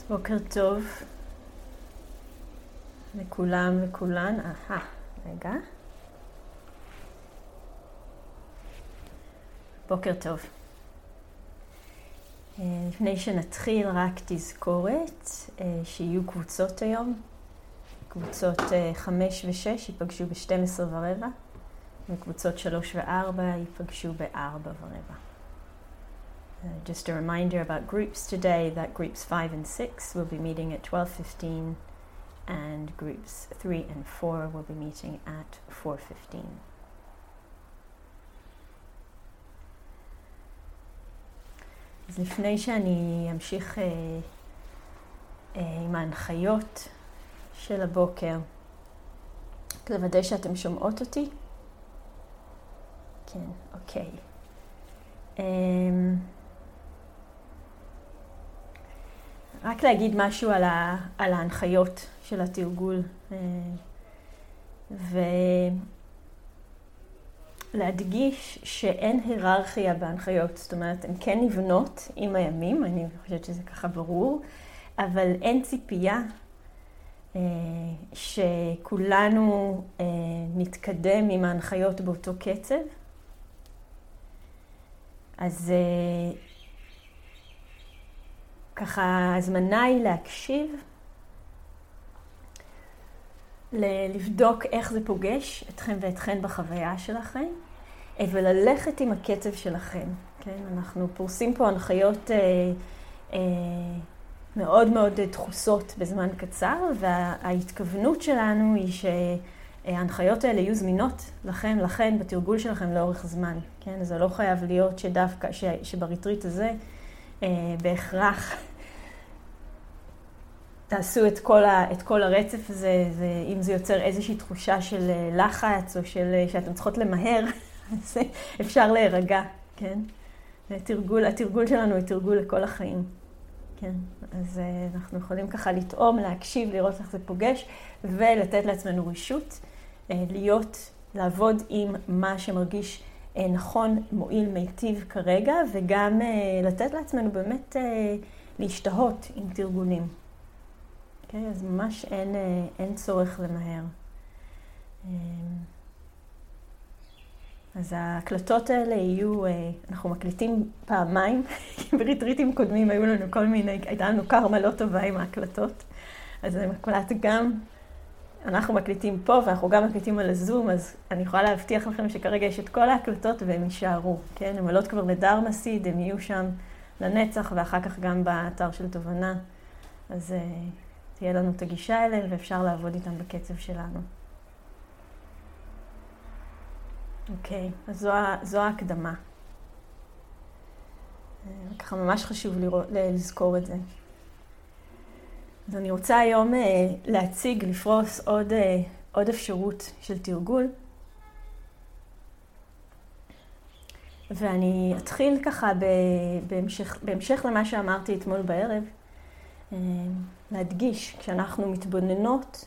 אז בוקר טוב לכולם וכולן. אהה, רגע. בוקר טוב. אה, לפני שנתחיל, רק תזכורת אה, שיהיו קבוצות היום. קבוצות אה, חמש ושש ייפגשו ב-12 ורבע, וקבוצות שלוש וארבע ייפגשו בארבע ורבע. Uh, just a reminder about groups today that groups 5 and 6 will be meeting at 12.15 and groups 3 and 4 will be meeting at 4.15. אז לפני שאני אמשיך אה, אה, עם ההנחיות של הבוקר, רק לוודא שאתם שומעות אותי. כן, אוקיי. אה, רק להגיד משהו על, ה, על ההנחיות של התרגול אה, ולהדגיש שאין היררכיה בהנחיות, זאת אומרת, הן כן נבנות עם הימים, אני חושבת שזה ככה ברור, אבל אין ציפייה אה, שכולנו אה, נתקדם עם ההנחיות באותו קצב. אז ככה ההזמנה היא להקשיב, לבדוק איך זה פוגש אתכם ואתכן בחוויה שלכם, וללכת עם הקצב שלכם. כן, אנחנו פורסים פה הנחיות אה, אה, מאוד מאוד דחוסות בזמן קצר, וההתכוונות שלנו היא שההנחיות האלה יהיו זמינות לכם, לכן, בתרגול שלכם לאורך זמן. כן, זה לא חייב להיות שדווקא, ש, שבריטריט הזה אה, בהכרח תעשו את כל, ה, את כל הרצף הזה, ואם זה יוצר איזושהי תחושה של אה, לחץ או של, אה, שאתם צריכות למהר, אז אפשר להירגע, כן? התרגול, התרגול שלנו הוא תרגול לכל החיים, כן? אז אה, אנחנו יכולים ככה לטעום, להקשיב, לראות איך זה פוגש, ולתת לעצמנו רישות, להיות, לעבוד עם מה שמרגיש נכון, מועיל, מיטיב כרגע, וגם לתת לעצמנו באמת להשתהות עם תרגולים. אוקיי? אז ממש אין, אה, אין צורך למהר. אמ, אז ההקלטות האלה יהיו, אה, אנחנו מקליטים פעמיים, כי בריטריטים קודמים היו לנו כל מיני, הייתה לנו קרמה לא טובה עם ההקלטות. אז זה מקלט גם, אנחנו מקליטים פה ואנחנו גם מקליטים על הזום, אז אני יכולה להבטיח לכם שכרגע יש את כל ההקלטות והם יישארו, כן? הן עולות כבר לדרמה סיד, הם יהיו שם לנצח ואחר כך גם באתר של תובנה. אז אה, תהיה לנו את הגישה אליהם ואפשר לעבוד איתם בקצב שלנו. אוקיי, אז זו, זו ההקדמה. אה, ככה ממש חשוב לראות, לזכור את זה. אז אני רוצה היום אה, להציג, לפרוס עוד, אה, עוד אפשרות של תרגול. ואני אתחיל ככה בהמשך, בהמשך למה שאמרתי אתמול בערב. להדגיש, כשאנחנו מתבוננות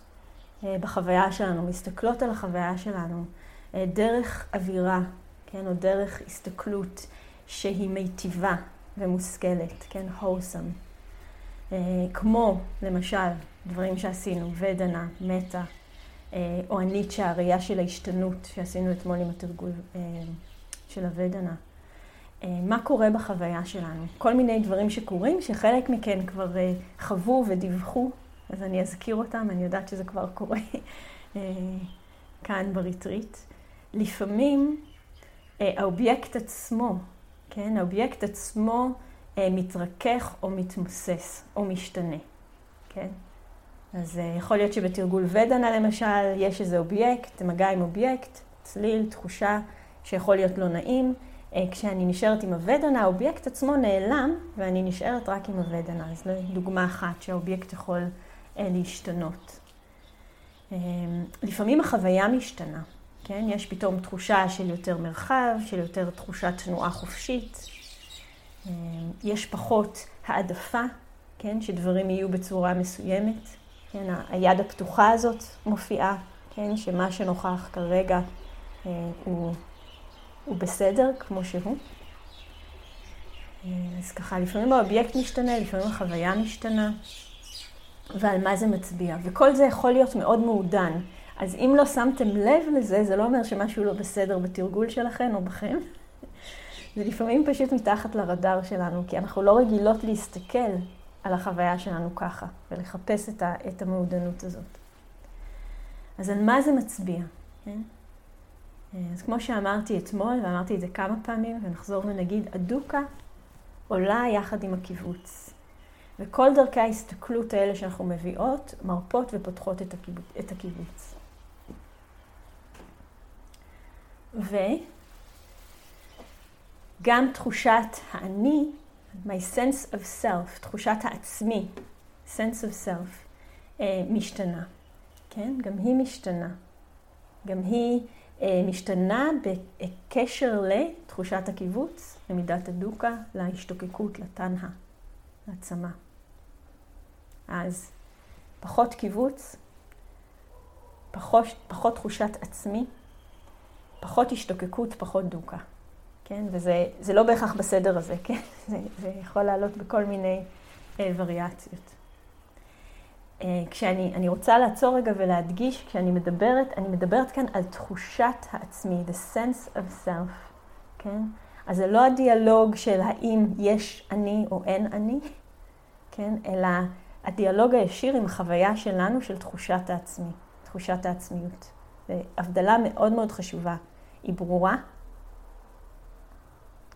אה, בחוויה שלנו, מסתכלות על החוויה שלנו, אה, דרך אווירה, כן, או דרך הסתכלות שהיא מיטיבה ומושכלת, כן, הורסם. אה, כמו, למשל, דברים שעשינו, ודנה, מתה, או הניטשה, הראייה של ההשתנות שעשינו אתמול עם התרגול של ה vedana. אה, מה קורה בחוויה שלנו. כל מיני דברים שקורים, שחלק מכן כבר אה, חוו ודיווחו, אז אני אזכיר אותם, אני יודעת שזה כבר קורה אה, כאן בריטריט. לפעמים האובייקט עצמו, כן, האובייקט עצמו מתרכך או מתמוסס או משתנה, כן? אז יכול להיות שבתרגול vedana למשל, יש איזה אובייקט, מגע עם אובייקט, צליל, תחושה שיכול להיות לא נעים. אה, כשאני נשארת עם ה vedana, האובייקט עצמו נעלם, ואני נשארת רק עם ה vedana. אז זו דוגמה אחת שהאובייקט יכול אה, להשתנות. אה, לפעמים החוויה משתנה, כן? יש פתאום תחושה של יותר מרחב, של יותר תחושת תנועה חופשית. יש פחות העדפה, כן? שדברים יהיו בצורה מסוימת. כן? היד הפתוחה הזאת מופיעה, כן? שמה שנוכח כרגע הוא הוא בסדר כמו שהוא. אז ככה, לפעמים האובייקט משתנה, לפעמים החוויה משתנה, ועל מה זה מצביע. וכל זה יכול להיות מאוד מעודן. אז אם לא שמתם לב לזה, זה לא אומר שמשהו לא בסדר בתרגול שלכם או בכם. זה לפעמים פשוט מתחת לרדאר שלנו, כי אנחנו לא רגילות להסתכל על החוויה שלנו ככה, ולחפש את, ה, את המעודנות הזאת. אז על מה זה מצביע? כן? אז כמו שאמרתי אתמול, ואמרתי את זה כמה פעמים, ונחזור ונגיד, הדוקה עולה יחד עם הקיבוץ. וכל דרכי ההסתכלות האלה שאנחנו מביאות, מרפות ופותחות את הקיבוץ. וגם תחושת האני, my sense of self, תחושת העצמי, sense of self, אה, משתנה. כן? גם היא משתנה. גם היא אה, משתנה בקשר לתחושת הקיבוץ, למידת הדוקה, להשתוקקות, לתנאה, לעצמה. אז פחות קיבוץ, פחות, פחות תחושת עצמי, פחות השתוקקות, פחות דוקה. כן? וזה לא בהכרח בסדר הזה, כן? זה, זה יכול לעלות בכל מיני אה, וריאציות. אה, כשאני רוצה לעצור רגע ולהדגיש, כשאני מדברת, אני מדברת כאן על תחושת העצמי, the sense of self, כן? אז זה לא הדיאלוג של האם יש אני או אין אני, כן? אלא הדיאלוג הישיר עם החוויה שלנו של תחושת העצמי, תחושת העצמיות. זו הבדלה מאוד מאוד חשובה. היא ברורה.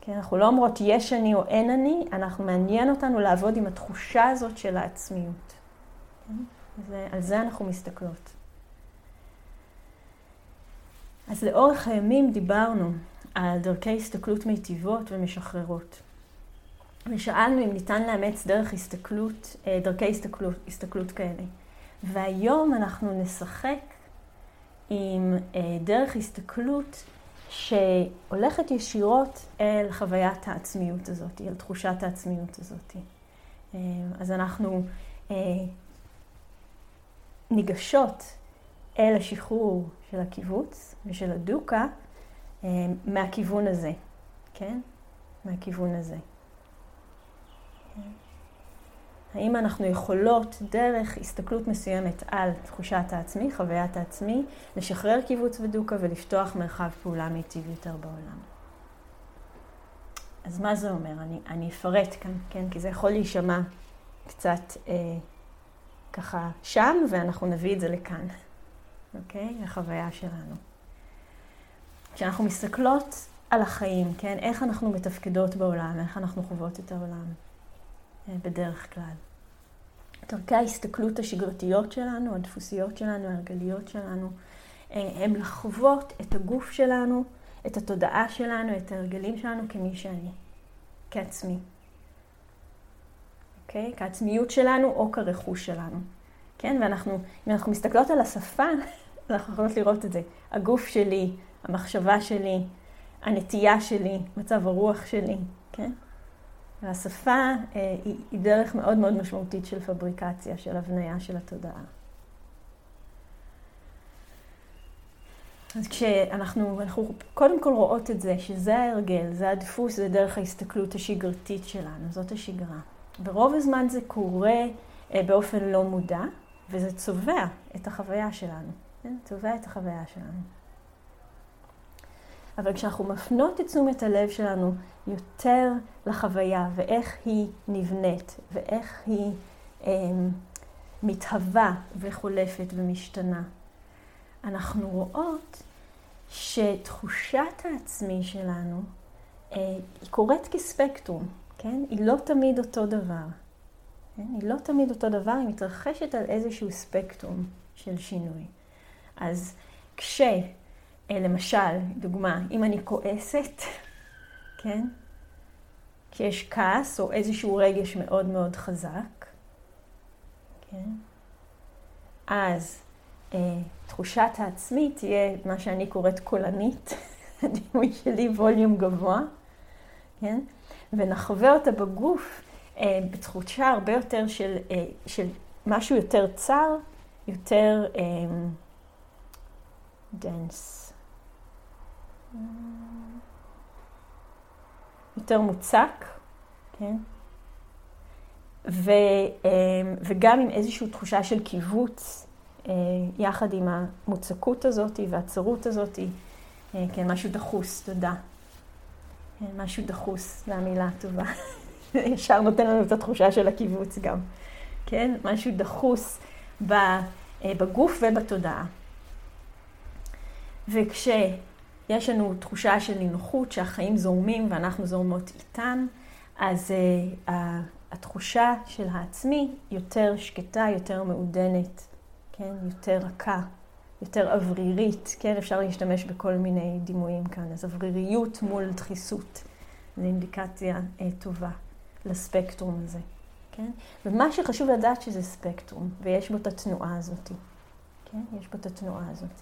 כן, אנחנו לא אומרות יש אני או אין אני, אנחנו מעניין אותנו לעבוד עם התחושה הזאת של העצמיות. כן? זה, על זה אנחנו מסתכלות. אז לאורך הימים דיברנו על דרכי הסתכלות מיטיבות ומשחררות. ושאלנו אם ניתן לאמץ דרך הסתכלות, אה, דרכי הסתכלות, הסתכלות כאלה. והיום אנחנו נשחק עם אה, דרך הסתכלות שהולכת ישירות אל חוויית העצמיות הזאת, אל תחושת העצמיות הזאת. אה, אז אנחנו ניגשות אל השחרור של הקיבוץ ושל הדוקה מהכיוון הזה, כן? מהכיוון הזה. האם אנחנו יכולות, דרך הסתכלות מסוימת על תחושת העצמי, חוויית העצמי, לשחרר קיבוץ ודוקה ולפתוח מרחב פעולה מיטיב יותר בעולם. אז מה זה אומר? אני, אני אפרט כאן, כן? כי זה יכול להישמע קצת אה, ככה שם, ואנחנו נביא את זה לכאן, אוקיי? החוויה שלנו. כשאנחנו מסתכלות על החיים, כן? איך אנחנו מתפקדות בעולם, איך אנחנו חוות את העולם. אה, בדרך כלל. דרכי ההסתכלות השגרתיות שלנו, הדפוסיות שלנו, ההרגליות שלנו, אה, הם לחוות את הגוף שלנו, את התודעה שלנו, את ההרגלים שלנו כמי שאני, כעצמי. אוקיי? Okay? כעצמיות שלנו או כרכוש שלנו. כן? ואנחנו, אם אנחנו מסתכלות על השפה, אנחנו יכולות לראות את זה. הגוף שלי, המחשבה שלי, הנטייה שלי, מצב הרוח שלי, כן? והשפה אה, היא, היא דרך מאוד מאוד משמעותית של פבריקציה, של הבניה של התודעה. אז כשאנחנו אנחנו קודם כל רואות את זה, שזה ההרגל, זה הדפוס, זה דרך ההסתכלות השגרתית שלנו, זאת השגרה. ברוב הזמן זה קורה אה, באופן לא מודע, וזה צובע את החוויה שלנו. כן? צובע את החוויה שלנו. אבל כשאנחנו מפנות את תשומת הלב שלנו יותר לחוויה ואיך היא נבנית ואיך היא אה, מתהווה וחולפת ומשתנה, אנחנו רואות שתחושת העצמי שלנו אה, היא קורית כספקטרום, כן? היא לא תמיד אותו דבר. כן? היא לא תמיד אותו דבר, היא מתרחשת על איזשהו ספקטרום של שינוי. אז כש... אה, למשל, דוגמה, אם אני כועסת, כן? כשיש כעס או איזשהו רגש מאוד מאוד חזק, כן? אז אה, תחושת העצמי תהיה מה שאני קוראת קולנית, הדימוי שלי ווליום גבוה, כן? ונחווה אותה בגוף אה, בתחושה הרבה יותר של, אה, של משהו יותר צר, יותר dense. אה, יותר מוצק, כן? ו, וגם עם איזושהי תחושה של כיווץ, יחד עם המוצקות הזאת והצרות הזאת, כן, משהו דחוס, תודה. כן, משהו דחוס, זו המילה הטובה. ישר נותן לנו את התחושה של הקיבוץ גם. כן? משהו דחוס בגוף ובתודעה. וכשיש לנו תחושה של נינוחות, שהחיים זורמים ואנחנו זורמות איתם, אז uh, התחושה של העצמי יותר שקטה, יותר מעודנת, כן? יותר רכה, יותר אוורירית, כן? אפשר להשתמש בכל מיני דימויים כאן. אז אווריריות מול דחיסות, זו אינדיקציה uh, טובה לספקטרום הזה, כן? ומה שחשוב לדעת שזה ספקטרום, ויש בו את התנועה הזאת, כן? יש בו את התנועה הזאת.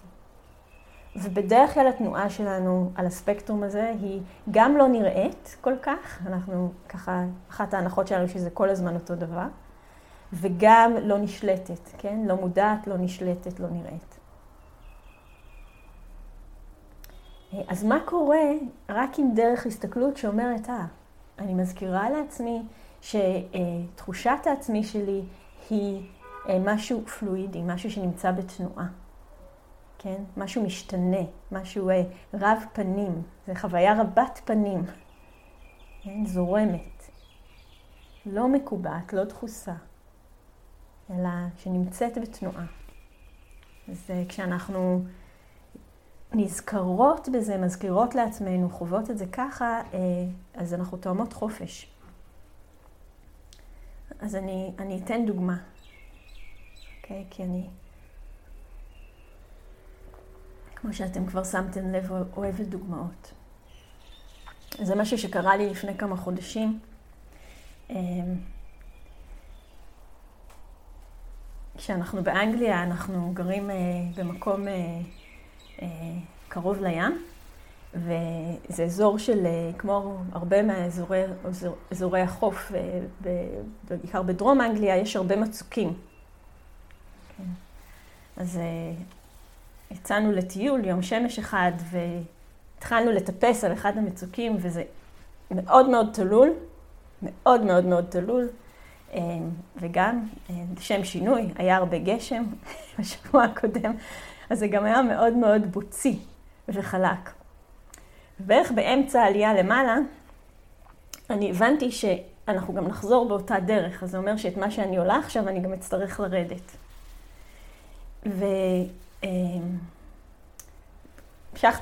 ובדרך כלל התנועה שלנו על הספקטרום הזה היא גם לא נראית כל כך, אנחנו ככה, אחת ההנחות שלנו שזה כל הזמן אותו דבר, וגם לא נשלטת, כן? לא מודעת, לא נשלטת, לא נראית. אז מה קורה רק עם דרך הסתכלות שאומרת, אה, אני מזכירה לעצמי שתחושת העצמי שלי היא אה, משהו פלואידי, משהו שנמצא בתנועה. כן? משהו משתנה, משהו אה, רב פנים, זו חוויה רבת פנים, כן? זורמת, לא מקובעת, לא דחוסה, אלא שנמצאת בתנועה. אז אה, כשאנחנו נזכרות בזה, מזכירות לעצמנו, חוות את זה ככה, אה, אז אנחנו תואמות חופש. אז אני, אני אתן דוגמה, אוקיי? Okay? כי אני כמו שאתם כבר שמתם לב, אוהבת דוגמאות. זה משהו שקרה לי לפני כמה חודשים. אמ, כשאנחנו באנגליה, אנחנו גרים אה, במקום אה, אה, קרוב לים, וזה אזור של, כמו הרבה מהאזורי החוף, בעיקר בדרום אנגליה, יש הרבה מצוקים. כן. אז יצאנו לטיול, יום שמש אחד, והתחלנו לטפס על אחד המצוקים, וזה מאוד מאוד תלול, מאוד מאוד מאוד תלול, אה, וגם, אה, לשם שינוי, היה הרבה גשם בשבוע הקודם, אז זה גם היה מאוד מאוד בוצי וחלק. בערך באמצע העלייה למעלה, אני הבנתי שאנחנו גם נחזור באותה דרך, אז זה אומר שאת מה שאני עולה עכשיו אני גם אצטרך לרדת. ו... אמ,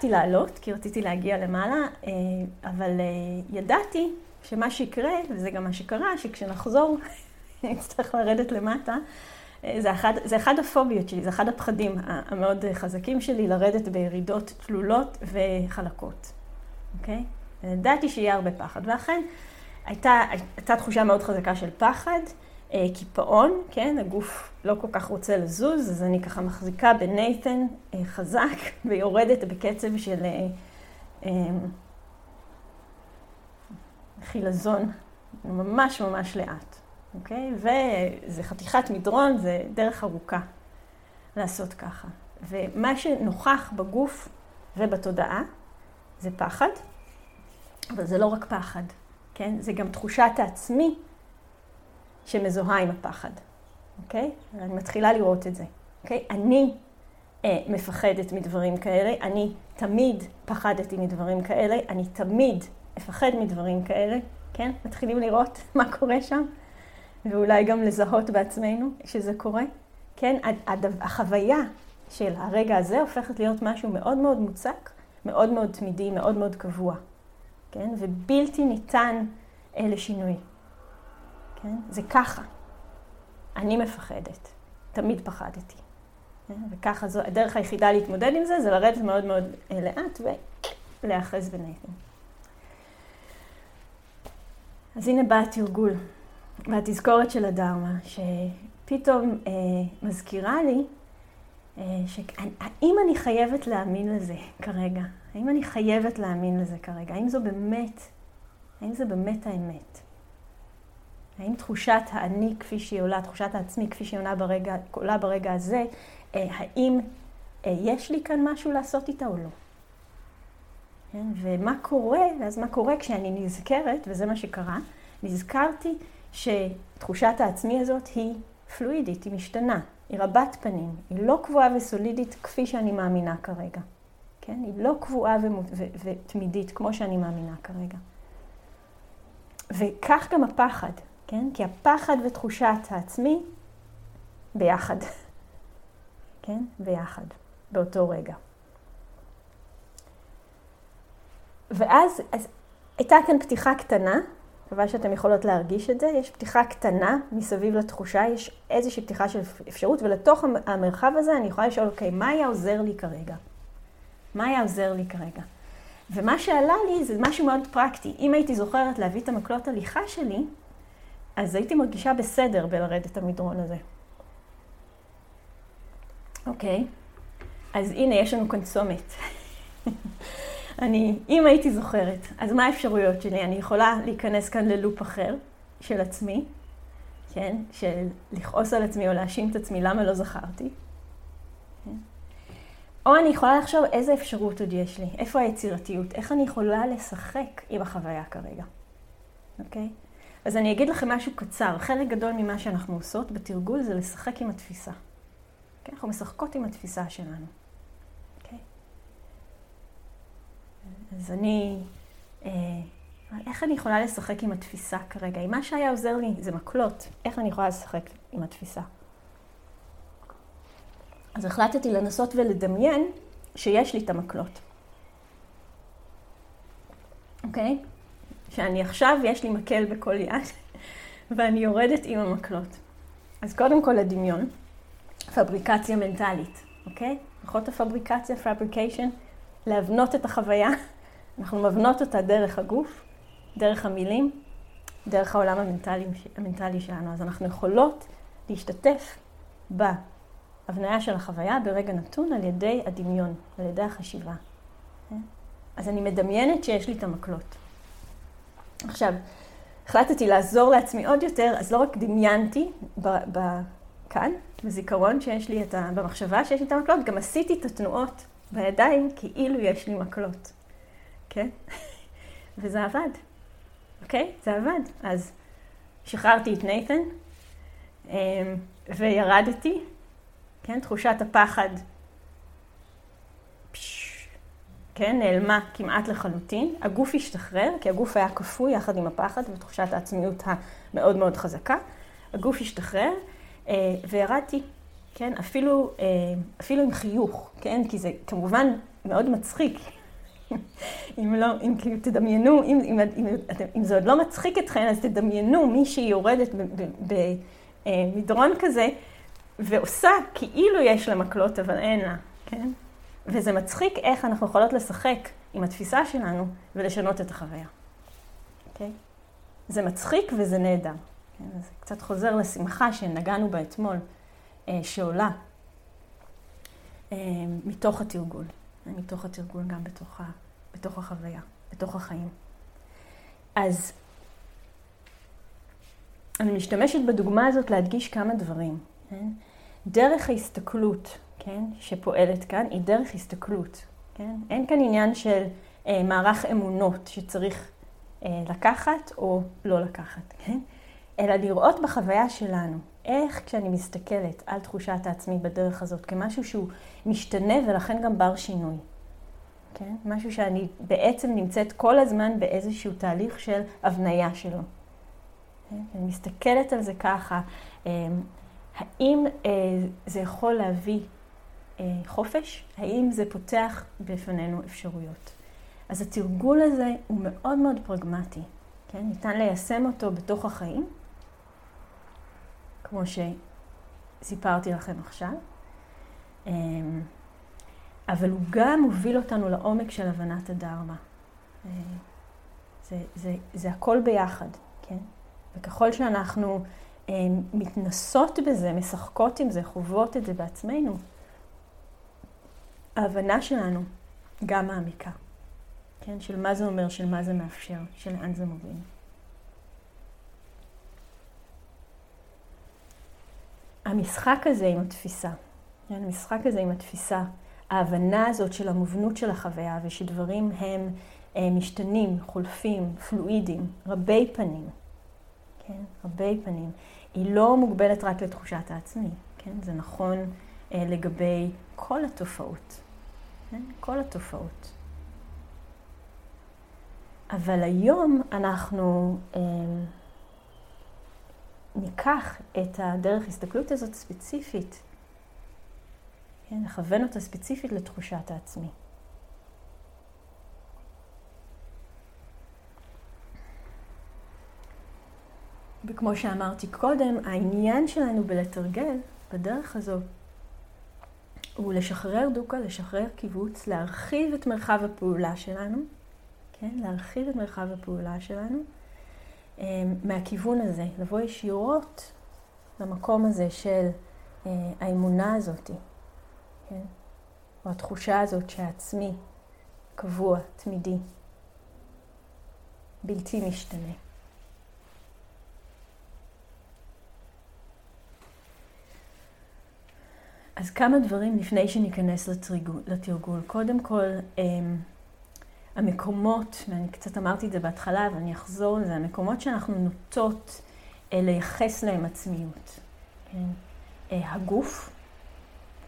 לעלות, כי רציתי להגיע למעלה, אה, אבל אה, ידעתי שמה שיקרה, וזה גם מה שקרה, שכשנחזור, נצטרך לרדת למטה. זה אחד, זה אחד הפוביות שלי, זה אחד הפחדים המאוד חזקים שלי, לרדת בירידות תלולות וחלקות, אוקיי? ידעתי שיהיה הרבה פחד, ואכן הייתה, הייתה תחושה מאוד חזקה של פחד. אה, קיפאון, כן, הגוף לא כל כך רוצה לזוז, אז אני ככה מחזיקה בנייתן אה, חזק ויורדת בקצב של אה, חילזון, ממש ממש לאט, אוקיי? וזה חתיכת מדרון, זה דרך ארוכה לעשות ככה. ומה שנוכח בגוף ובתודעה זה פחד, אבל זה לא רק פחד, כן? זה גם תחושת העצמי שמזוהה עם הפחד, אוקיי? אני מתחילה לראות את זה, אוקיי? אני אה, מפחדת מדברים כאלה, אני תמיד פחדתי מדברים כאלה, אני תמיד אפחד מדברים כאלה, כן? מתחילים לראות מה קורה שם, ואולי גם לזהות בעצמנו שזה קורה, כן? החוויה של הרגע הזה הופכת להיות משהו מאוד מאוד מוצק, מאוד מאוד תמידי, מאוד מאוד קבוע, כן? ובלתי ניתן אה, לשינוי. כן? זה ככה. אני מפחדת. תמיד פחדתי. כן? וככה זו, הדרך היחידה להתמודד עם זה, זה לרדת מאוד מאוד אה, לאט ולהיאחז ביניהם. אז הנה בא התרגול והתזכורת של הדרמה, שפתאום אה, מזכירה לי אה, שהאם אני חייבת להאמין לזה כרגע? האם אני חייבת להאמין לזה כרגע? האם זו באמת, האם זה באמת האמת? האם תחושת האני כפי שהיא עולה, תחושת העצמי כפי שהיא עולה ברגע, עולה ברגע הזה, אה, האם אה, יש לי כאן משהו לעשות איתה או לא? כן? ומה קורה, אז מה קורה כשאני נזכרת, וזה מה שקרה, נזכרתי שתחושת העצמי הזאת היא פלואידית, היא משתנה, היא רבת פנים, היא לא קבועה וסולידית כפי שאני מאמינה כרגע. כן? היא לא קבועה ותמידית כמו שאני מאמינה כרגע. וכך גם הפחד, כן? כי הפחד ותחושת העצמי ביחד. כן? ביחד, באותו רגע. ואז אז, הייתה כאן פתיחה קטנה, מקווה שאתם יכולות להרגיש את זה, יש פתיחה קטנה מסביב לתחושה, יש איזושהי פתיחה של אפשרות, ולתוך המרחב הזה אני יכולה לשאול, אוקיי, מה היה עוזר לי כרגע? מה היה עוזר לי כרגע? ומה שעלה לי זה משהו מאוד פרקטי. אם הייתי זוכרת להביא את המקלות הליכה שלי, אז הייתי מרגישה בסדר בלרדת את המדרון הזה. אוקיי, אז הנה, יש לנו כאן צומת. אני, אם הייתי זוכרת, אז מה האפשרויות שלי? אני יכולה להיכנס כאן ללופ אחר של עצמי, כן? של לכעוס על עצמי או להאשים את עצמי למה לא זכרתי. כן? או אני יכולה לחשוב איזה אפשרות עוד יש לי, איפה היצירתיות, איך אני יכולה לשחק עם החוויה כרגע, אוקיי? אז אני אגיד לכם משהו קצר. חלק גדול ממה שאנחנו עושות בתרגול זה לשחק עם התפיסה. כן? אנחנו משחקות עם התפיסה שלנו. אוקיי? אז אני, אה, איך אני יכולה לשחק עם התפיסה כרגע? אם מה שהיה עוזר לי זה מקלות, איך אני יכולה לשחק עם התפיסה? אז החלטתי לנסות ולדמיין שיש לי את המקלות. אוקיי? שאני עכשיו, יש לי מקל בכל יד, ואני יורדת עם המקלות. אז קודם כל הדמיון, פבריקציה מנטלית, אוקיי? אחות הפבריקציה, פבריקיישן, להבנות את החוויה. אנחנו מבנות אותה דרך הגוף, דרך המילים, דרך העולם המנטלי, המנטלי שלנו. אז אנחנו יכולות להשתתף ב... הבניה של החוויה ברגע נתון על ידי הדמיון, על ידי החשיבה. כן? אז אני מדמיינת שיש לי את המקלות. עכשיו, החלטתי לעזור לעצמי עוד יותר, אז לא רק דמיינתי ב- ב- כאן, בזיכרון שיש לי את ה... במחשבה שיש לי את המקלות, גם עשיתי את התנועות בידיים כאילו יש לי מקלות, כן? וזה עבד, אוקיי? זה עבד. אז שחררתי את נייתן אמ, וירדתי כן, תחושת הפחד, פש, כן, נעלמה כמעט לחלוטין. הגוף השתחרר, כי הגוף היה כפוי יחד עם הפחד ותחושת העצמיות המאוד מאוד חזקה. הגוף השתחרר אה, וירדתי, כן, אפילו, אה, אפילו עם חיוך, כן, כי זה כמובן מאוד מצחיק. אם לא, אם כאילו תדמיינו, אם, אם, אם, אם זה עוד לא מצחיק אתכם, אז תדמיינו מישהי יורדת במדרון כזה, ועושה כאילו יש לה מקלות, אבל אין לה, כן? וזה מצחיק איך אנחנו יכולות לשחק עם התפיסה שלנו ולשנות את החוויה, אוקיי? זה מצחיק וזה נהדר. כן? זה קצת חוזר לשמחה שנגענו בה אתמול, אה, שעולה אה, מתוך התרגול, מתוך התרגול גם בתוך, ה, בתוך החוויה, בתוך החיים. אז אני משתמשת בדוגמה הזאת להדגיש כמה דברים. כן? דרך ההסתכלות, כן, שפועלת כאן, היא דרך הסתכלות, כן? אין כאן עניין של אה, מערך אמונות שצריך אה, לקחת או לא לקחת, כן? אלא לראות בחוויה שלנו, איך כשאני מסתכלת על תחושת העצמי בדרך הזאת, כמשהו שהוא משתנה ולכן גם בר שינוי. כן? משהו שאני בעצם נמצאת כל הזמן באיזשהו תהליך של הבניה שלו. כן? אני מסתכלת על זה ככה, אה, האם אה, זה יכול להביא אה, חופש? האם זה פותח בפנינו אפשרויות? אז התרגול הזה הוא מאוד מאוד פרגמטי, כן? ניתן ליישם אותו בתוך החיים, כמו שסיפרתי לכם עכשיו, אה, אבל הוא גם מוביל אותנו לעומק של הבנת הדרמה. אה, זה, זה, זה הכל ביחד, כן? וככל שאנחנו מתנסות בזה, משחקות עם זה, חוות את זה בעצמנו, ההבנה שלנו גם מעמיקה, כן? של מה זה אומר, של מה זה מאפשר, של לאן זה מוביל. המשחק הזה עם התפיסה, כן? המשחק הזה עם התפיסה, ההבנה הזאת של המובנות של החוויה ושדברים הם אה, משתנים, חולפים, פלואידים, רבי פנים, כן? רבי פנים. היא לא מוגבלת רק לתחושת העצמי, כן? זה נכון אה, לגבי כל התופעות, כן? כל התופעות. אבל היום אנחנו אה, ניקח את הדרך הסתכלות הזאת ספציפית, כן? נכוון אותה ספציפית לתחושת העצמי. וכמו שאמרתי קודם, העניין שלנו בלתרגל בדרך הזו הוא לשחרר דוקה, לשחרר קיבוץ, להרחיב את מרחב הפעולה שלנו, כן? להרחיב את מרחב הפעולה שלנו מהכיוון הזה, לבוא ישירות למקום הזה של אה, האמונה הזאת, כן? או התחושה הזאת שהעצמי קבוע, תמידי, בלתי משתנה. אז כמה דברים לפני שניכנס. לתרגול. קודם כל, אמ, המקומות, ואני קצת אמרתי את זה בהתחלה, ואני אחזור לזה, המקומות שאנחנו נוטות אה, לייחס להם עצמיות. כן? אה, הגוף,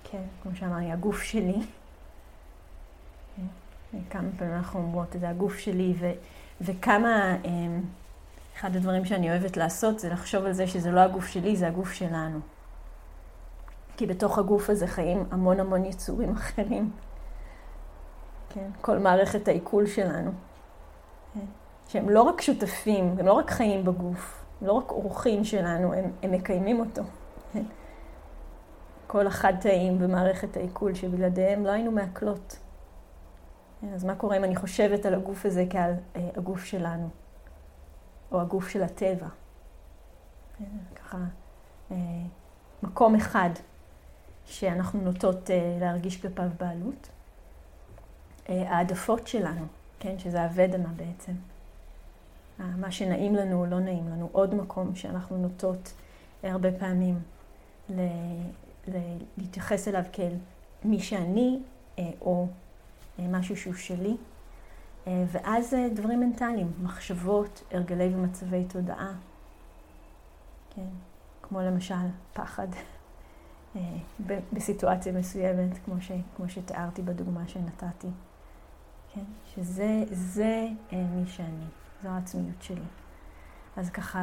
כן, כמו שאמרתי, הגוף שלי. כן? כמה פעמים אנחנו אומרות את זה, הגוף שלי, ו, וכמה, אמ, אחד הדברים שאני אוהבת לעשות זה לחשוב על זה שזה לא הגוף שלי, זה הגוף שלנו. כי בתוך הגוף הזה חיים המון המון יצורים אחרים. כן? כל מערכת העיכול שלנו. כן? שהם לא רק שותפים, הם לא רק חיים בגוף, הם לא רק אורחים שלנו, הם, הם מקיימים אותו. כן? כל החד-תאים במערכת העיכול, שבלעדיהם לא היינו מעכלות. כן? אז מה קורה אם אני חושבת על הגוף הזה כעל אה, הגוף שלנו, או הגוף של הטבע? כן? ככה, אה, מקום אחד שאנחנו נוטות אה, להרגיש כלפיו בעלות. אה, העדפות שלנו, כן, שזה הוודמה בעצם. מה שנעים לנו או לא נעים לנו. עוד מקום שאנחנו נוטות אה, הרבה פעמים ל- ל- להתייחס אליו כאל מי שאני או משהו שהוא שלי. ואז דברים מנטליים, מחשבות, הרגלי ומצבי תודעה. כן, כמו למשל פחד. אה, בסיטואציה מסוימת, כמו, ש, כמו שתיארתי בדוגמה שנתתי. כן? שזה זה אה, מי שאני, זו העצמיות שלי. אז ככה,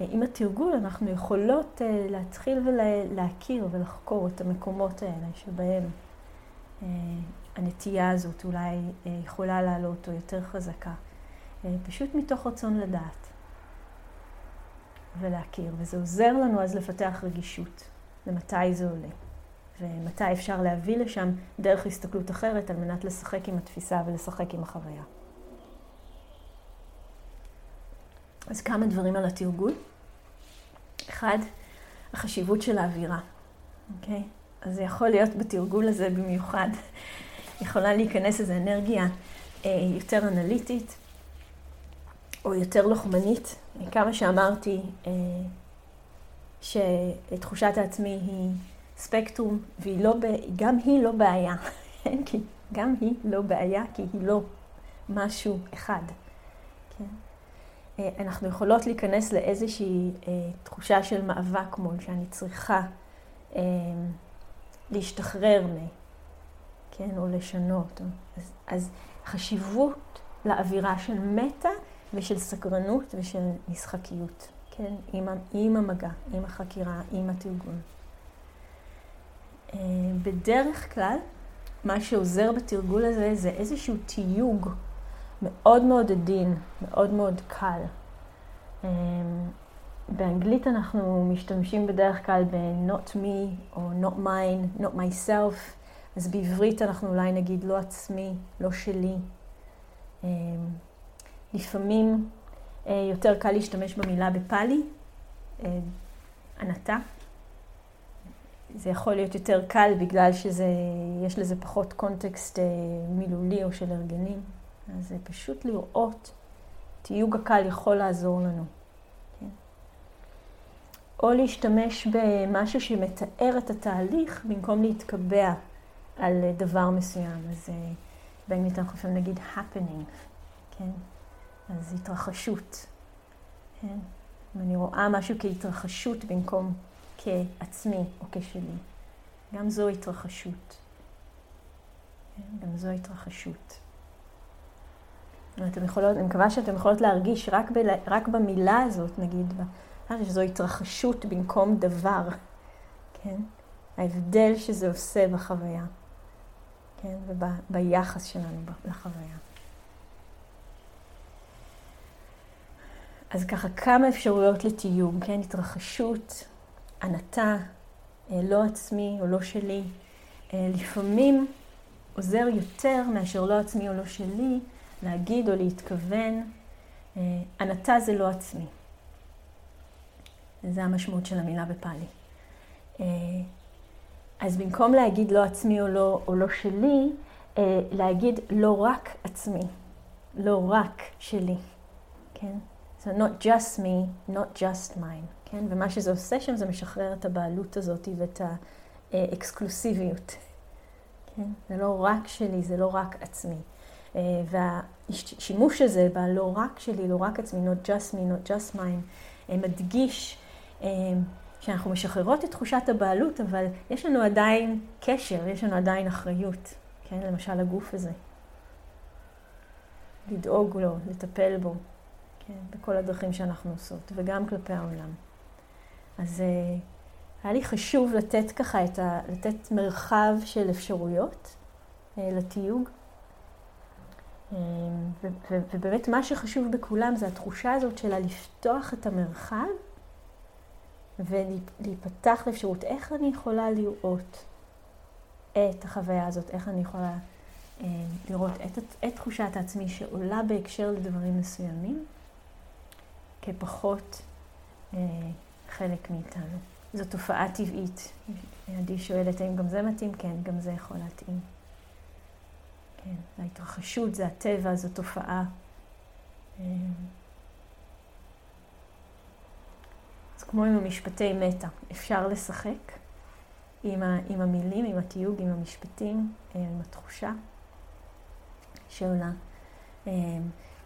אה, עם התרגול אנחנו יכולות להתחיל ולהכיר ולחקור את המקומות האלה שבהם הנטייה הזאת אולי יכולה לעלות או יותר חזקה, פשוט מתוך רצון לדעת ולהכיר, וזה עוזר לנו אז לפתח רגישות. ומתי זה עולה. ומתי אפשר להביא לשם דרך הסתכלות אחרת על מנת לשחק עם התפיסה ולשחק עם החוויה. אז כמה דברים על התרגול. אחד, החשיבות של האווירה, אוקיי? אז זה יכול להיות בתרגול הזה במיוחד. יכולה להיכנס איזו אנרגיה אה, יותר אנליטית או יותר לוחמנית. כמה שאמרתי, אה, שתחושת העצמי היא ספקטרום, והיא לא, גם היא לא בעיה. כי גם היא לא בעיה, כי היא לא משהו אחד. כן? אה, אנחנו יכולות להיכנס לאיזושהי אה, תחושה של מאבק מול שאני צריכה אה, להשתחרר מ... כן, או לשנות. אז, אז חשיבות לאווירה של מטה ושל סקרנות ושל משחקיות. כן, עם, עם המגע, עם החקירה, עם התרגול. אה, בדרך כלל, מה שעוזר בתרגול הזה זה איזשהו תיוג מאוד מאוד עדין, מאוד מאוד קל. אה, באנגלית אנחנו משתמשים בדרך כלל ב-not me או not mine, not myself, אז בעברית אנחנו אולי נגיד לא עצמי, לא שלי. אה, לפעמים יותר קל להשתמש במילה בפאלי, ענתה. זה יכול להיות יותר קל בגלל שיש לזה פחות קונטקסט אה, מילולי או של הרגלים. אז זה פשוט לראות, תיוג הקל יכול לעזור לנו. כן? או להשתמש במשהו שמתאר את התהליך במקום להתקבע על דבר מסוים. אז באנגלית אנחנו לפעמים נגיד happening, כן? אז התרחשות, כן? אם אני רואה משהו כהתרחשות במקום כעצמי או כשלי. גם זו התרחשות. כן, גם זו התרחשות. אתם יכולות, אני מקווה שאתם יכולות להרגיש רק, ב, רק במילה הזאת, נגיד, שזו התרחשות במקום דבר, כן? ההבדל שזה עושה בחוויה, כן? וביחס שלנו לחוויה. אז ככה כמה אפשרויות לתיוג, כן? התרחשות, ענתה, אה, לא עצמי או לא שלי. אה, לפעמים עוזר יותר מאשר לא עצמי או לא שלי להגיד או להתכוון, אה, ענתה זה לא עצמי. זה המשמעות של המילה בפאלי. אז במקום להגיד לא עצמי או לא, או לא שלי, להגיד לא רק עצמי, לא רק שלי, כן? So not just me, not just mine, כן? ומה שזה עושה שם זה משחרר את הבעלות הזאת ואת האקסקלוסיביות, כן? זה לא רק שלי, זה לא רק עצמי. אה, והשימוש הזה בלא רק שלי, לא רק עצמי, not just me, not just mine, אה, מדגיש אה, שאנחנו משחררות את תחושת הבעלות, אבל יש לנו עדיין קשר, יש לנו עדיין אחריות, כן? למשל הגוף הזה. לדאוג לו, לטפל בו, כן, בכל הדרכים שאנחנו עושות, וגם כלפי העולם. אז uh, היה לי חשוב לתת ככה את ה... לתת מרחב של אפשרויות uh, לתיוג. Uh, ובאמת מה שחשוב בכולם זה התחושה הזאת של לפתוח את המרחב ולהיפתח לאפשרות איך אני יכולה לראות את החוויה הזאת, איך אני יכולה uh, לראות את, את תחושת העצמי שעולה בהקשר לדברים מסוימים. כפחות אה, חלק מאיתנו. זו תופעה טבעית. עדי שואלת האם גם זה מתאים? כן, גם זה יכול להתאים. כן, זה ההתרחשות, זה הטבע, זו תופעה. אז כמו עם המשפטי מטה, אפשר לשחק עם, ה, עם המילים, עם התיוג, עם המשפטים, אה, עם התחושה שעולה.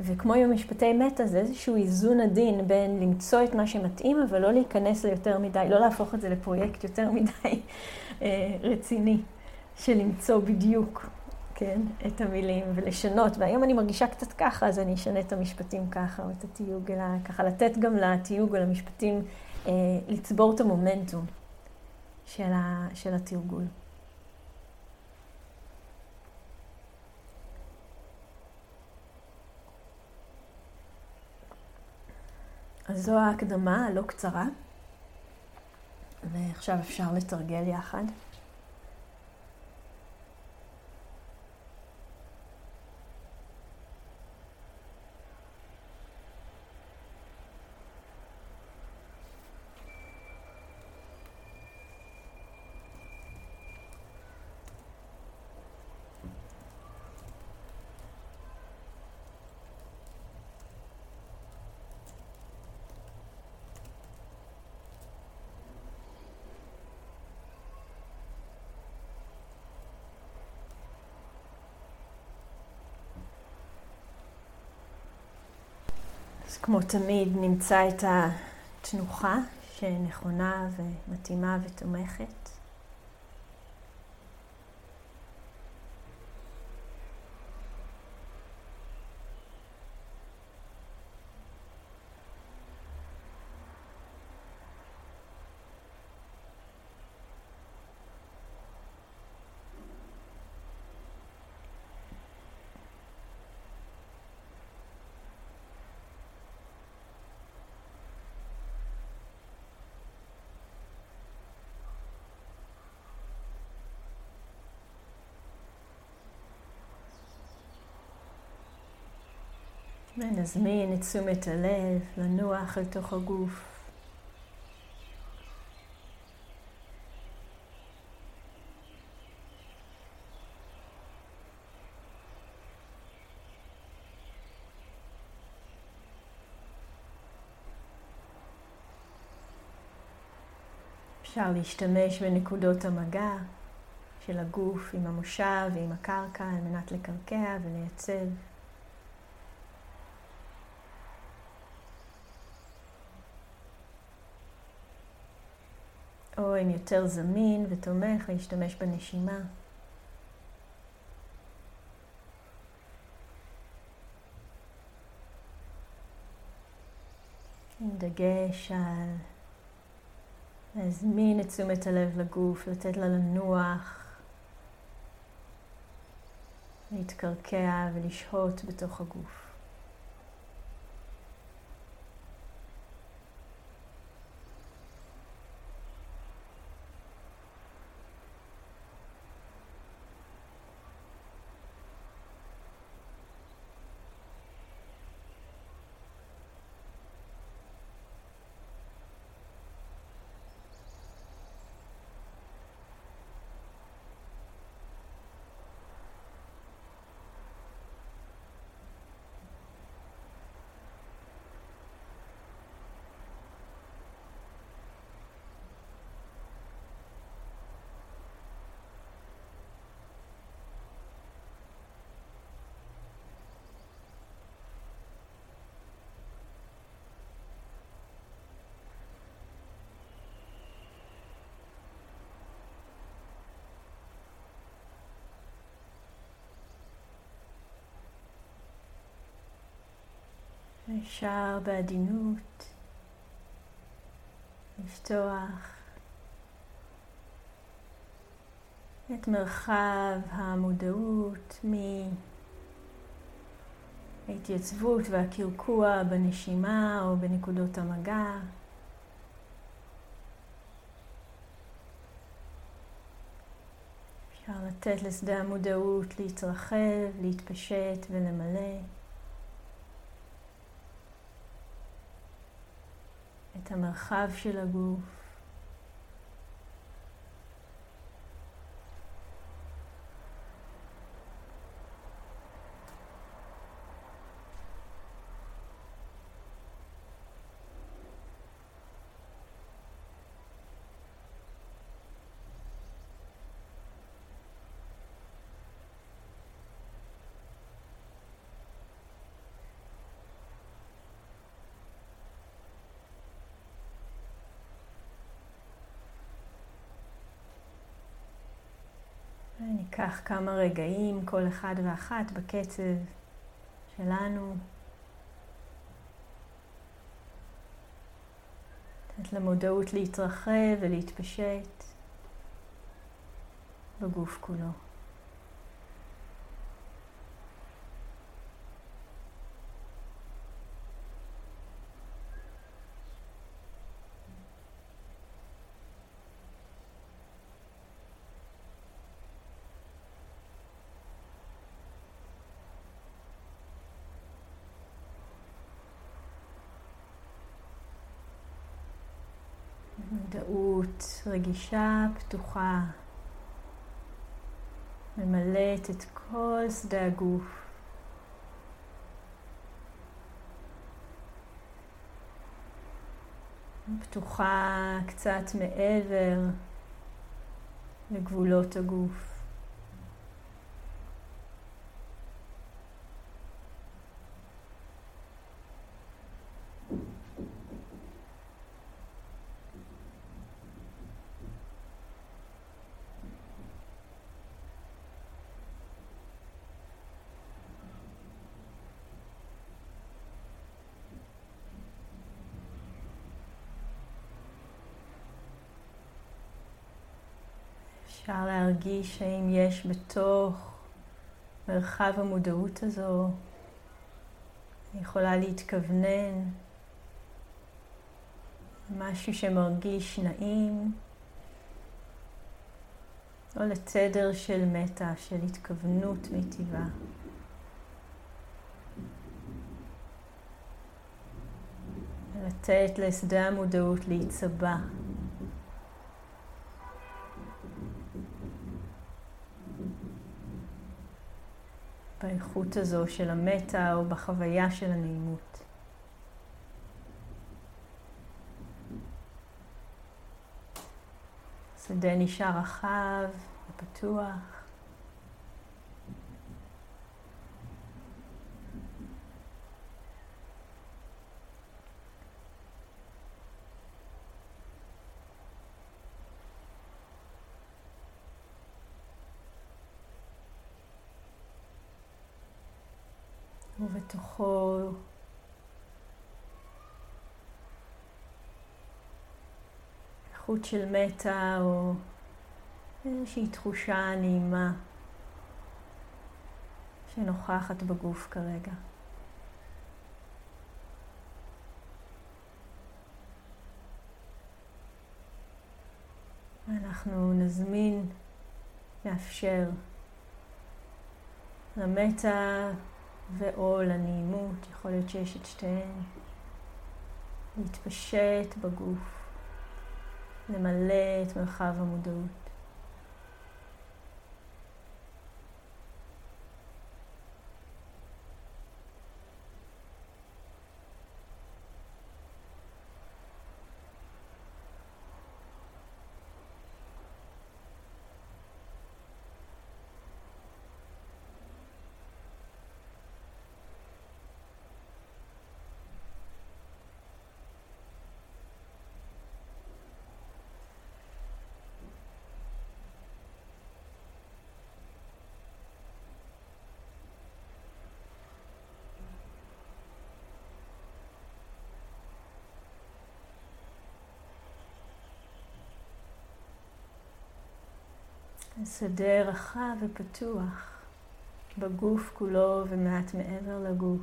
וכמו עם משפטי מטה, זה איזשהו איזון עדין בין למצוא את מה שמתאים, אבל לא להיכנס ליותר מדי, לא להפוך את זה לפרויקט יותר מדי אה, רציני, של למצוא בדיוק, כן, את המילים ולשנות. והיום אני מרגישה קצת ככה, אז אני אשנה את המשפטים ככה, או את התיוג, אלא ככה לתת גם לתיוג או למשפטים אה, לצבור את המומנטום של התרגול. אז זו ההקדמה הלא קצרה, ועכשיו אפשר לתרגל יחד. כמו תמיד נמצא את התנוחה שנכונה ומתאימה ותומכת. ונזמין את תשומת הלב לנוח אל תוך הגוף. אפשר להשתמש בנקודות המגע של הגוף עם המושב ועם הקרקע על מנת לקרקע ולייצב או אם יותר זמין ותומך, להשתמש בנשימה. עם דגש על להזמין את תשומת הלב לגוף, לתת לה לנוח, להתקרקע ולשהות בתוך הגוף. אפשר בעדינות לפתוח את מרחב המודעות מההתייצבות והקרקוע בנשימה או בנקודות המגע. אפשר לתת לשדה המודעות להתרחב, להתפשט ולמלא. את המרחב של הגוף. ניקח כמה רגעים, כל אחד ואחת בקצב שלנו. לתת למודעות להתרחב ולהתפשט בגוף כולו. מודעות רגישה, פתוחה, ממלאת את כל שדה הגוף. פתוחה קצת מעבר לגבולות הגוף. אפשר להרגיש האם יש בתוך מרחב המודעות הזו, אני יכולה להתכוונן, משהו שמרגיש נעים, או לתדר של מטה, של התכוונות מיטיבה. לתת לשדה המודעות להיצבע. באיכות הזו של המטה או בחוויה של הנעימות. שדה נשאר רחב ופתוח. ובתוכו חוט של מטה או איזושהי תחושה נעימה שנוכחת בגוף כרגע. אנחנו נזמין, נאפשר למטה ואו לנעימות, יכול להיות שיש את שתיהן, להתפשט בגוף. למלא את מרחב המודעות. שדה רחב ופתוח בגוף כולו ומעט מעבר לגוף.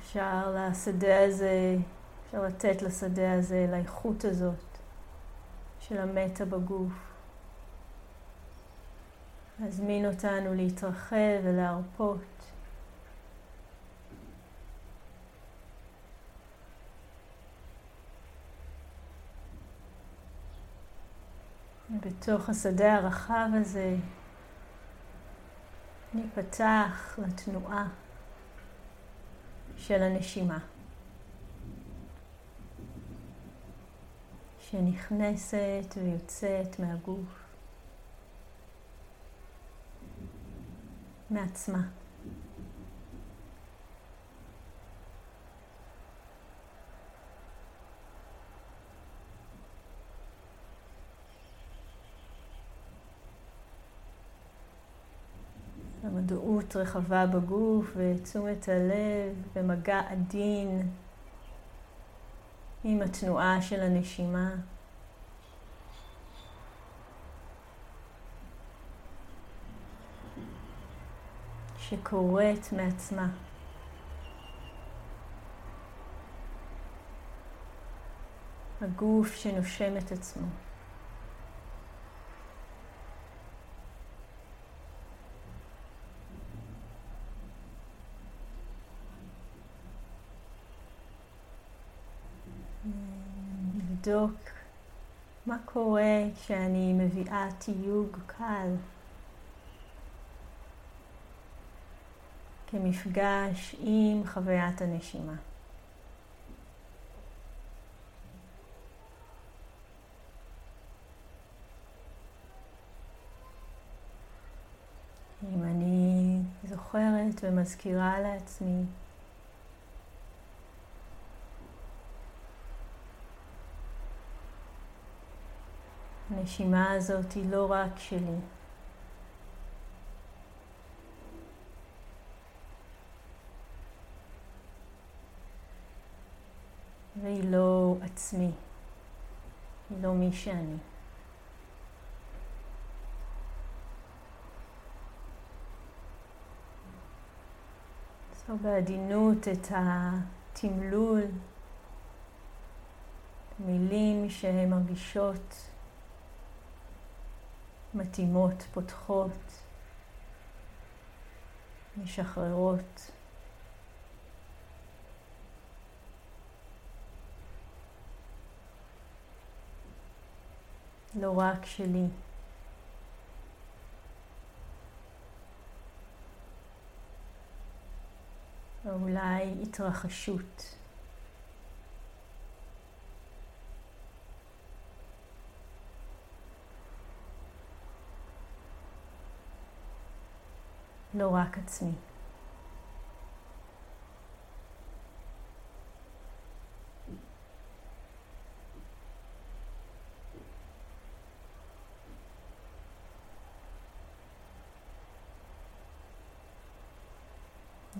אפשר לשדה הזה, אפשר לתת לשדה הזה, לאיכות הזאת של המטה בגוף. להזמין אותנו להתרחב ולהרפות. בתוך השדה הרחב הזה ניפתח לתנועה של הנשימה שנכנסת ויוצאת מהגוף מעצמה. מודעות רחבה בגוף ותשומת הלב ומגע עדין עם התנועה של הנשימה. שקורית מעצמה. הגוף שנושם את עצמו. לבדוק מה קורה כשאני מביאה תיוג קל כמפגש עם חוויית הנשימה. אם אני זוכרת ומזכירה לעצמי הנשימה הזאת היא לא רק שלי. והיא לא עצמי, היא לא מי שאני. לעצור בעדינות את התמלול, מילים שהן מרגישות מתאימות, פותחות, משחררות. לא רק שלי. או אולי התרחשות. לא רק עצמי.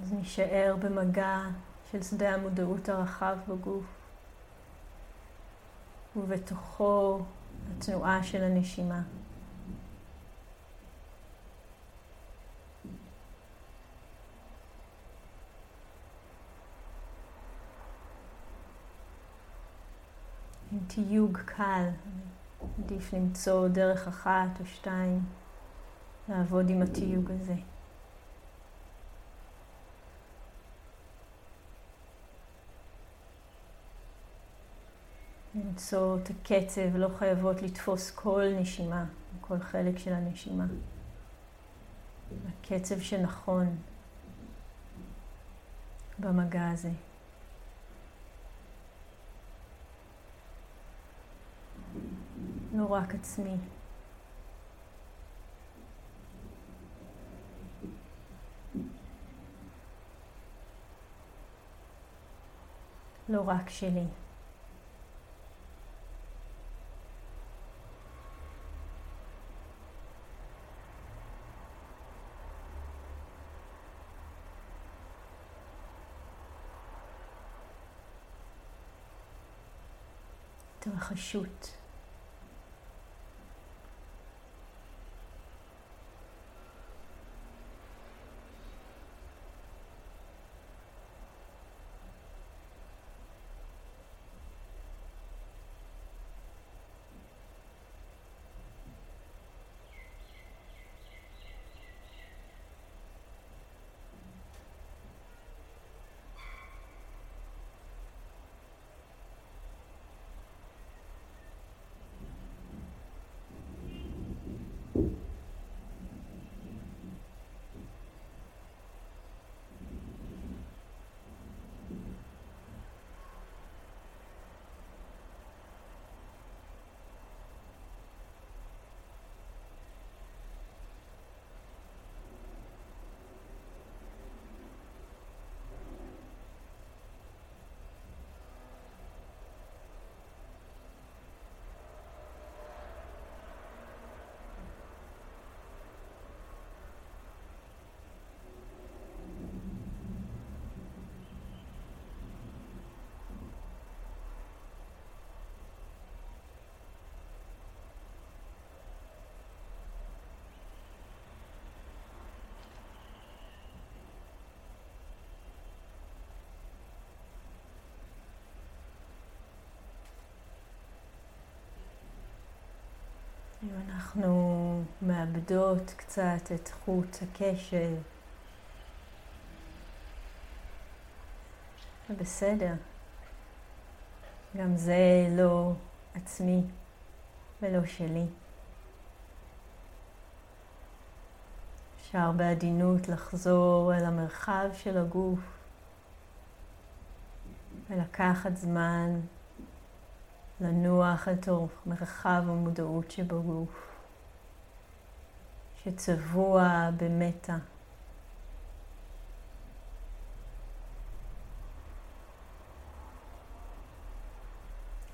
אז נשאר במגע של שדה המודעות הרחב בגוף, ובתוכו התנועה של הנשימה. תיוג קל, עדיף למצוא דרך אחת או שתיים לעבוד עם התיוג הזה. למצוא את הקצב, לא חייבות לתפוס כל נשימה, כל חלק של הנשימה. הקצב שנכון במגע הזה. לא רק עצמי. לא רק שלי. התרחשות. אנחנו מאבדות קצת את חוט הקשב, זה בסדר. גם זה לא עצמי ולא שלי. אפשר בעדינות לחזור אל המרחב של הגוף ולקחת זמן לנוח אל תוך מרחב המודעות שבגוף, שצבוע במטה.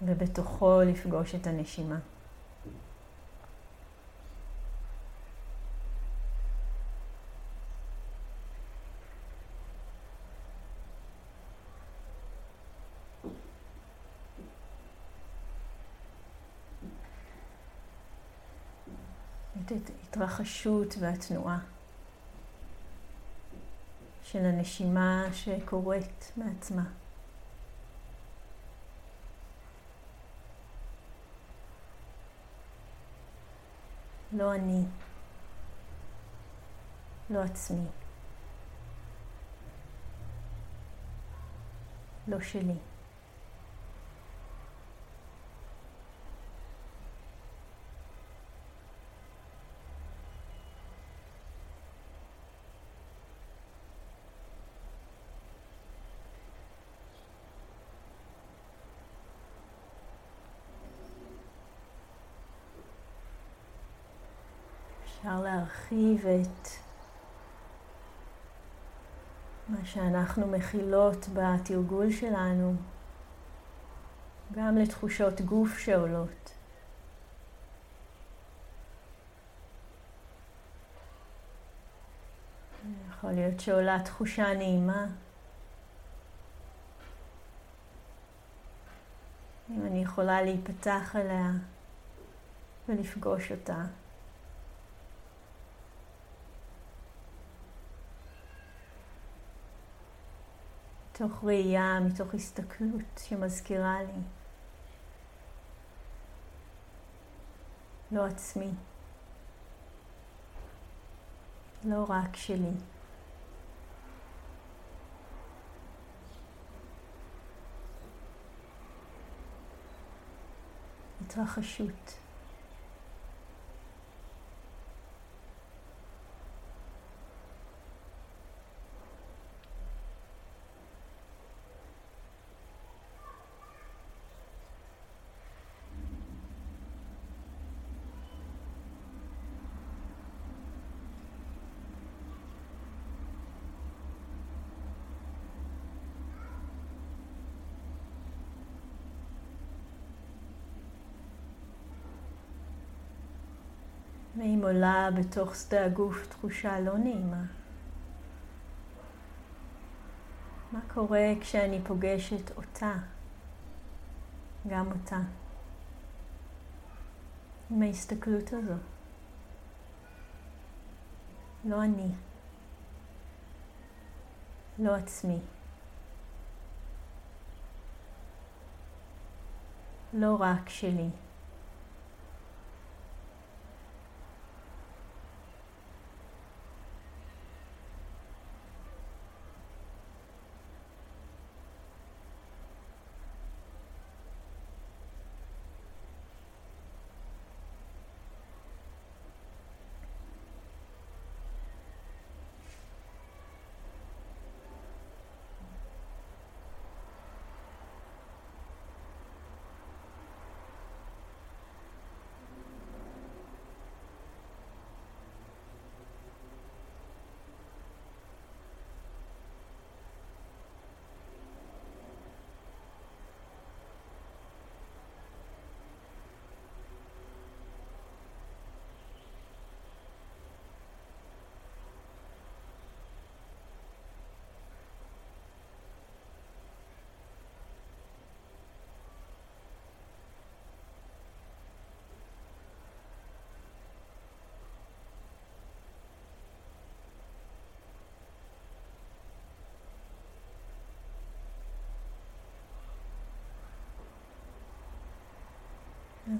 ובתוכו לפגוש את הנשימה. את ההתרחשות והתנועה של הנשימה שקורית מעצמה. לא אני, לא עצמי, לא שלי. אפשר להרחיב את מה שאנחנו מכילות בתרגול שלנו גם לתחושות גוף שעולות. יכול להיות שעולה תחושה נעימה. אם אני יכולה להיפתח אליה ולפגוש אותה. מתוך ראייה, מתוך הסתכלות שמזכירה לי. לא עצמי, לא רק שלי. התרחשות. ואם עולה בתוך שדה הגוף תחושה לא נעימה, מה קורה כשאני פוגשת אותה, גם אותה, עם ההסתכלות הזו? לא אני, לא עצמי. לא רק שלי.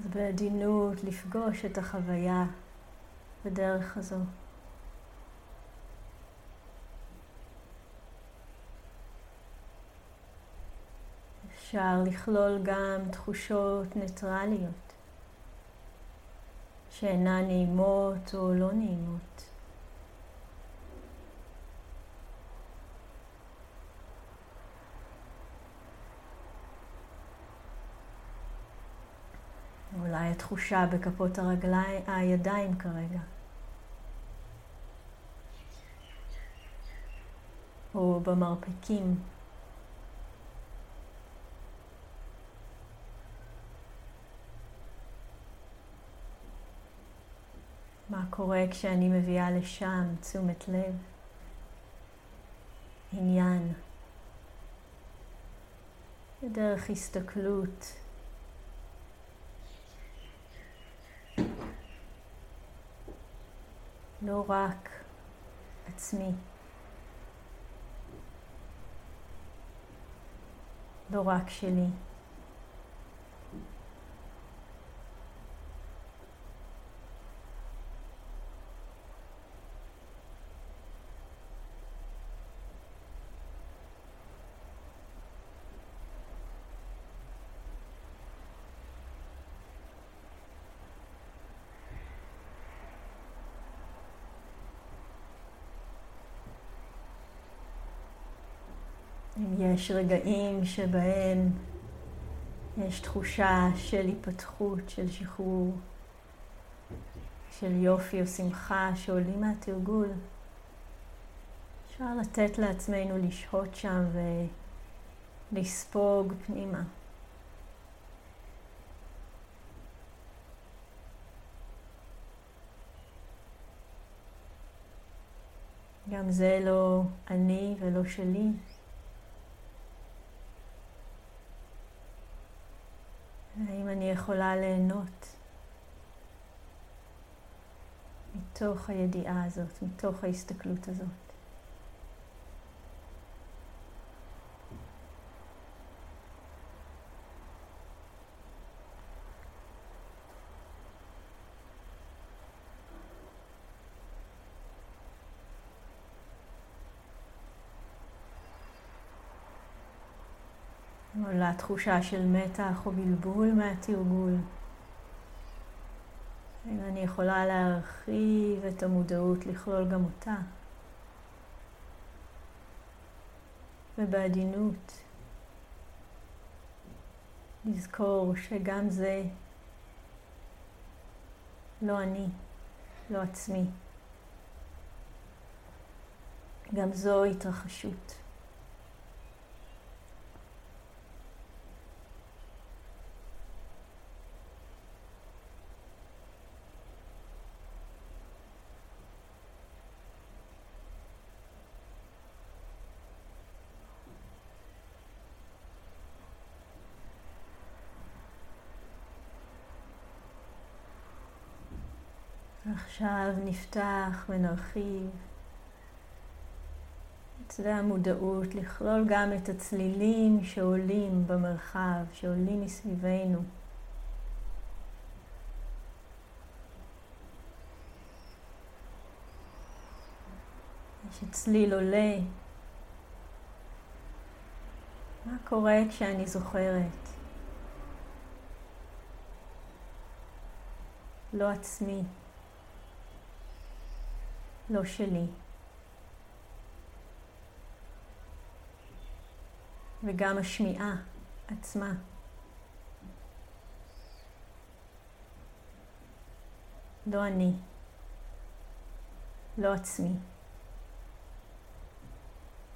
אז בעדינות לפגוש את החוויה בדרך הזו. אפשר לכלול גם תחושות ניטרליות שאינן נעימות או לא נעימות. התחושה בכפות הרגליים, הידיים כרגע. או במרפקים. מה קורה כשאני מביאה לשם תשומת לב, עניין, בדרך הסתכלות. לא רק עצמי. לא רק שלי. יש רגעים שבהם יש תחושה של היפתחות, של שחרור, של יופי או שמחה שעולים מהתרגול. אפשר לתת לעצמנו לשהות שם ולספוג פנימה. גם זה לא אני ולא שלי. האם אני יכולה ליהנות מתוך הידיעה הזאת, מתוך ההסתכלות הזאת? עולה תחושה של מתח או בלבול מהתרגול. אם אני יכולה להרחיב את המודעות, לכלול גם אותה. ובעדינות, לזכור שגם זה לא אני, לא עצמי. גם זו התרחשות. עכשיו נפתח ונרחיב את שדה המודעות, לכלול גם את הצלילים שעולים במרחב, שעולים מסביבנו. שצליל עולה. מה קורה כשאני זוכרת? לא עצמי. לא שלי. וגם השמיעה עצמה. לא אני, לא עצמי,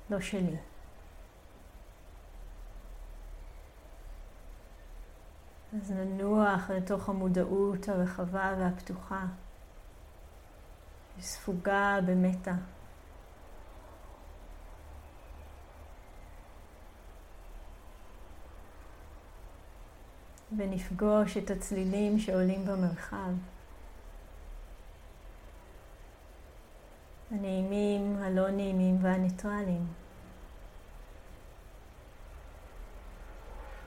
לא שלי. אז ננוח לתוך המודעות הרחבה והפתוחה. ספוגה במטה. ונפגוש את הצלילים שעולים במרחב. הנעימים, הלא נעימים והניטרליים.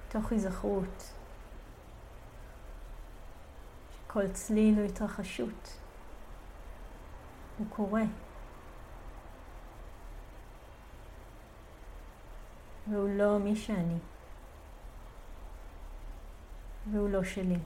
תוך היזכרות שכל צליל הוא התרחשות. הוא קורה. והוא לא מי שאני. והוא לא שלי.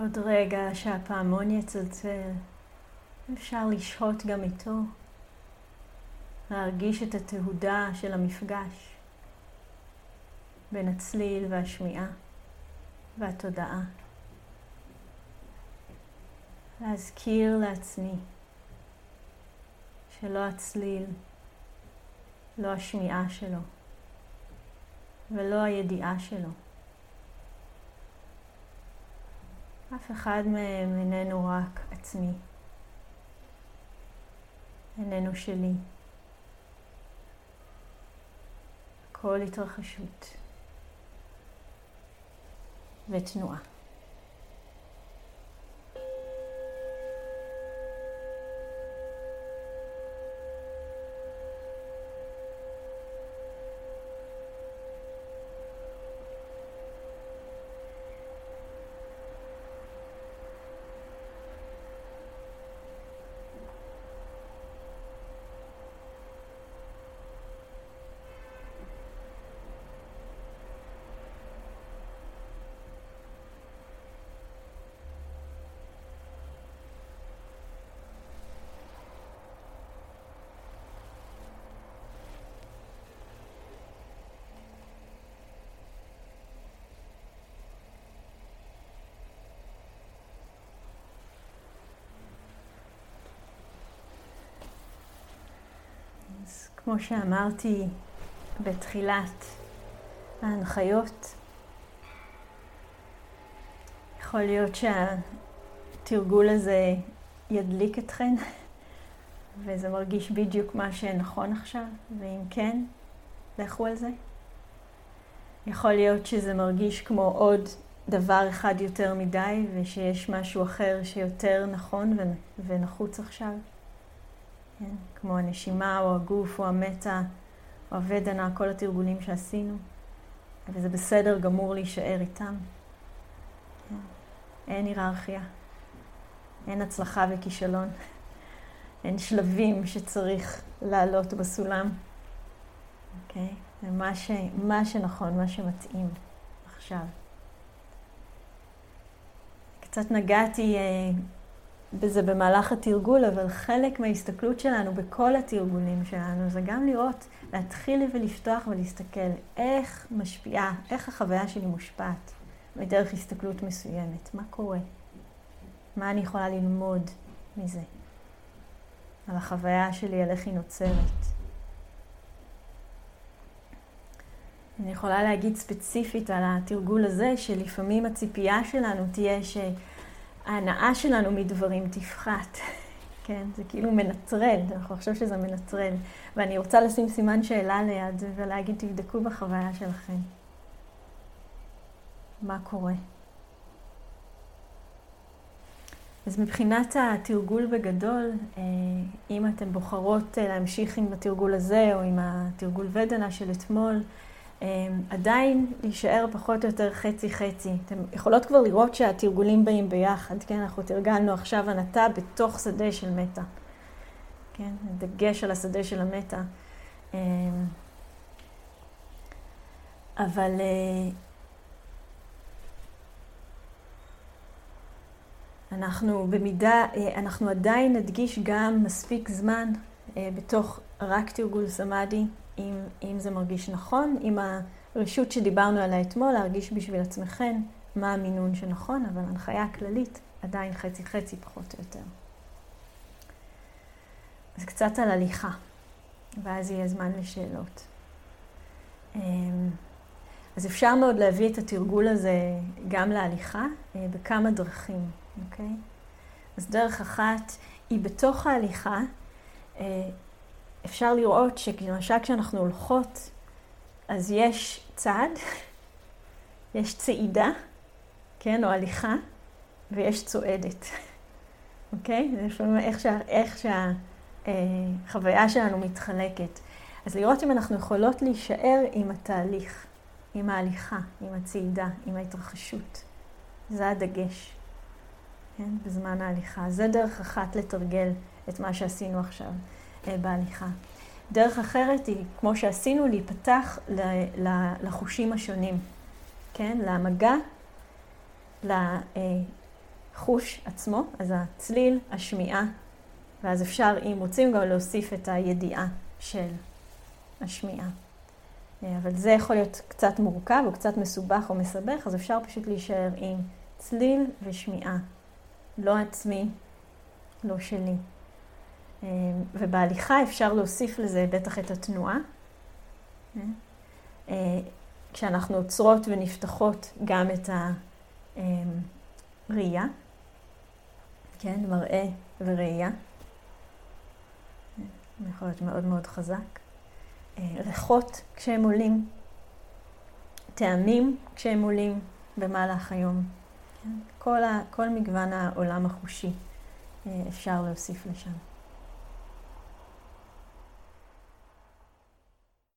עוד רגע שהפעמון יצלצל, אפשר לשהות גם איתו, להרגיש את התהודה של המפגש בין הצליל והשמיעה והתודעה. להזכיר לעצמי שלא הצליל, לא השמיעה שלו ולא הידיעה שלו אף אחד מהם איננו רק עצמי, איננו שלי. כל התרחשות ותנועה. כמו שאמרתי בתחילת ההנחיות, יכול להיות שהתרגול הזה ידליק אתכן, וזה מרגיש בדיוק מה שנכון עכשיו, ואם כן, לכו על זה. יכול להיות שזה מרגיש כמו עוד דבר אחד יותר מדי, ושיש משהו אחר שיותר נכון ונחוץ עכשיו. כן? כמו הנשימה או הגוף או המטה או הוודנה, כל התרגולים שעשינו. וזה בסדר גמור להישאר איתם. כן? אין היררכיה, אין הצלחה וכישלון, אין שלבים שצריך לעלות בסולם. אוקיי? זה מה, ש... מה שנכון, מה שמתאים עכשיו. קצת נגעתי אה, בזה במהלך התרגול, אבל חלק מההסתכלות שלנו בכל התרגולים שלנו זה גם לראות, להתחיל ולפתוח ולהסתכל איך משפיעה, איך החוויה שלי מושפעת בדרך הסתכלות מסוימת, מה קורה, מה אני יכולה ללמוד מזה, על החוויה שלי, על איך היא נוצרת. אני יכולה להגיד ספציפית על התרגול הזה, שלפעמים הציפייה שלנו תהיה שההנאה שלנו מדברים תפחת. כן, זה כאילו מנטרל, אנחנו חושבים שזה מנטרל. ואני רוצה לשים סימן שאלה ליד ולהגיד, תבדקו בחוויה שלכם. מה קורה? אז מבחינת התרגול בגדול, אה, אם אתן בוחרות אה, להמשיך עם התרגול הזה או עם התרגול ודנה של אתמול, עדיין להישאר פחות או יותר חצי-חצי. אתם יכולות כבר לראות שהתרגולים באים ביחד, כן? אנחנו תרגלנו עכשיו הנתה בתוך שדה של מטה. כן? דגש על השדה של המטה. אמ, אבל אה, אנחנו במידה, אה, אנחנו עדיין נדגיש גם מספיק זמן אה, בתוך רק תרגול סמאדי. אם, אם זה מרגיש נכון, עם הרשות שדיברנו עליה אתמול, להרגיש בשביל עצמכם מה המינון שנכון, אבל הנחיה כללית עדיין חצי-חצי פחות או יותר. אז קצת על הליכה, ואז יהיה זמן לשאלות. אמ, אז אפשר מאוד להביא את התרגול הזה גם להליכה אה, בכמה דרכים, אוקיי? אז דרך אחת היא בתוך ההליכה אה, אפשר לראות שלמשל כשאנחנו הולכות, אז יש צעד, יש צעידה, כן, או הליכה, ויש צועדת, אוקיי? זה לפעמים איך, שה, שהחוויה אה, שלנו מתחלקת. אז לראות אם אנחנו יכולות להישאר עם התהליך, עם ההליכה, עם הצעידה, עם ההתרחשות. זה הדגש, כן, בזמן ההליכה. זה דרך אחת לתרגל את מה שעשינו עכשיו. אה, בהליכה. דרך אחרת היא, כמו שעשינו, להיפתח לחושים השונים, כן? למגע, לחוש עצמו, אז הצליל, השמיעה, ואז אפשר, אם רוצים, גם להוסיף את הידיעה של השמיעה. אה, אבל זה יכול להיות קצת מורכב או קצת מסובך או מסבך, אז אפשר פשוט להישאר עם צליל ושמיעה. לא עצמי, לא שלי. אמ, ובהליכה אפשר להוסיף לזה בטח את התנועה. אה, כשאנחנו עוצרות ונפתחות גם את הראייה, כן, מראה וראייה. יכול להיות מאוד מאוד חזק. אה, ריחות כשהם עולים, טעמים כשהם עולים במהלך היום. כן? כל, ה, כל מגוון העולם החושי אה, אפשר להוסיף לשם.